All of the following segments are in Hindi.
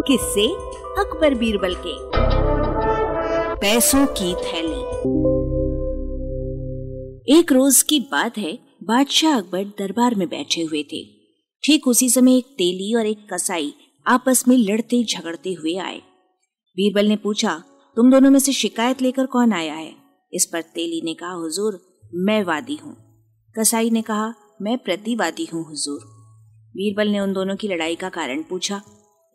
किससे अकबर बीरबल के। पैसों की थैली। एक रोज की बात है, बादशाह अकबर दरबार में बैठे हुए थे। ठीक उसी समय एक तेली और एक कसाई आपस में लड़ते झगड़ते हुए आए। बीरबल ने पूछा, तुम दोनों में से शिकायत लेकर कौन आया है? इस पर तेली ने कहा, हुजूर, मैं वादी हूँ। कसाई ने कहा, मैं प्रतिवादी हूँ, हुजूर। बीरबल ने उन दोनों की लड़ाई का कारण पूछा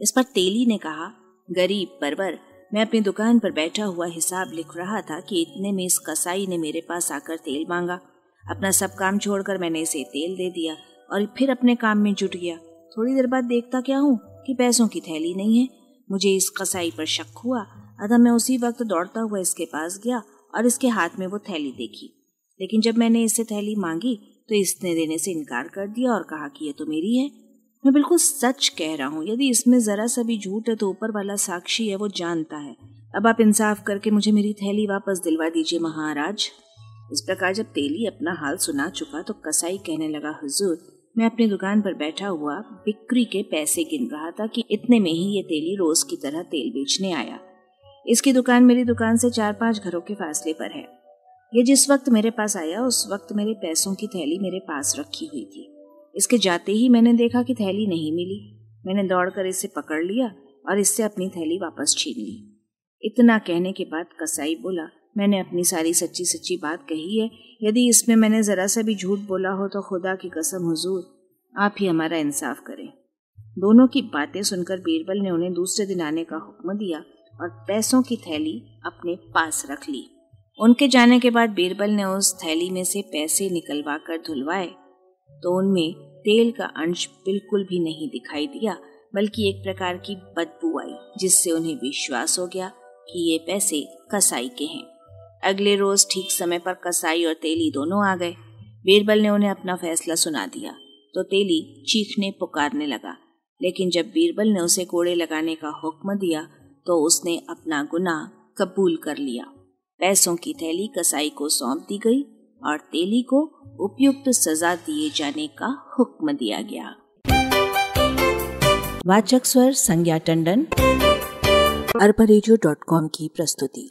इस पर तेली ने कहा, गरीब परवर, मैं अपनी दुकान पर बैठा हुआ हिसाब लिख रहा था कि इतने में इस कसाई ने मेरे पास आकर तेल मांगा। अपना सब काम छोड़कर मैंने इसे तेल दे दिया और फिर अपने काम में जुट गया। थोड़ी देर बाद देखता क्या हूँ कि पैसों की थैली नहीं है। मुझे इस कसाई पर शक हुआ, अतः मैं उसी वक्त दौड़ता हुआ इसके पास गया और इसके हाथ में वो थैली देखी। लेकिन जब मैंने इससे थैली मांगी तो इसने देने से इनकार कर दिया और कहा कि यह तो मेरी है। मैं बिल्कुल सच कह रहा हूँ, यदि इसमें जरा सा भी झूठ है तो ऊपर वाला साक्षी है, वो जानता है। अब आप इंसाफ करके मुझे मेरी थैली वापस दिलवा दीजिए, महाराज। इस प्रकार जब तेली अपना हाल सुना चुका तो कसाई कहने लगा, हुजूर, मैं अपनी दुकान पर बैठा हुआ बिक्री के पैसे गिन रहा था कि इतने में ही ये तेली रोज की तरह तेल बेचने आया। इसकी दुकान मेरी दुकान से चार पाँच घरों के फासले पर है। ये जिस वक्त मेरे पास आया, उस वक्त मेरे पैसों की थैली मेरे पास रखी हुई थी। इसके जाते ही मैंने देखा कि थैली नहीं मिली। मैंने दौड़कर इसे पकड़ लिया और इससे अपनी थैली वापस छीन ली। इतना कहने के बाद कसाई बोला, मैंने अपनी सारी सच्ची सच्ची बात कही है। यदि इसमें मैंने जरा सा भी झूठ बोला हो तो खुदा की कसम, हुजूर, आप ही हमारा इंसाफ करें। दोनों की बातें सुनकर बीरबल ने उन्हें दूसरे दिन आने का हुक्म दिया और पैसों की थैली अपने पास रख ली। उनके जाने के बाद बीरबल ने उस थैली में से पैसे निकलवा कर धुलवाए तो उनमें तेल का अंश बिल्कुल भी नहीं दिखाई दिया, बल्कि एक प्रकार की बदबू आई, जिससे उन्हें विश्वास हो गया कि ये पैसे कसाई के हैं। अगले रोज ठीक समय पर कसाई और तेली दोनों आ गए। बीरबल ने उन्हें अपना फैसला सुना दिया तो तेली चीखने पुकारने लगा। लेकिन जब बीरबल ने उसे कोड़े लगाने का हुक्म दिया तो उसने अपना गुनाह कबूल कर लिया। पैसों की थैली कसाई को सौंप दी गई और तेली को उपयुक्त सजा दिए जाने का हुक्म दिया गया। वाचक स्वर संज्ञा टंडन। अरबा की प्रस्तुति।